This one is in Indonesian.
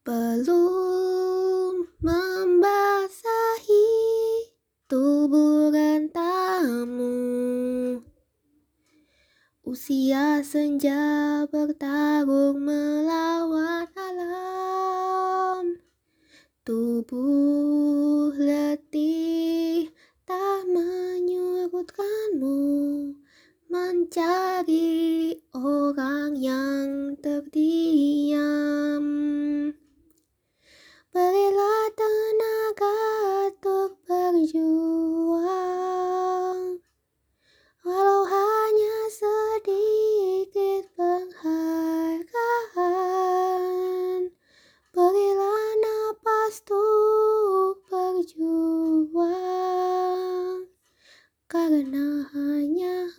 belum membasahi tubuh rentamu. Usia senja bertarung melawan alam. Tubuh letih tak menyurutkanmu mencari orang yang terdiam. karena hanya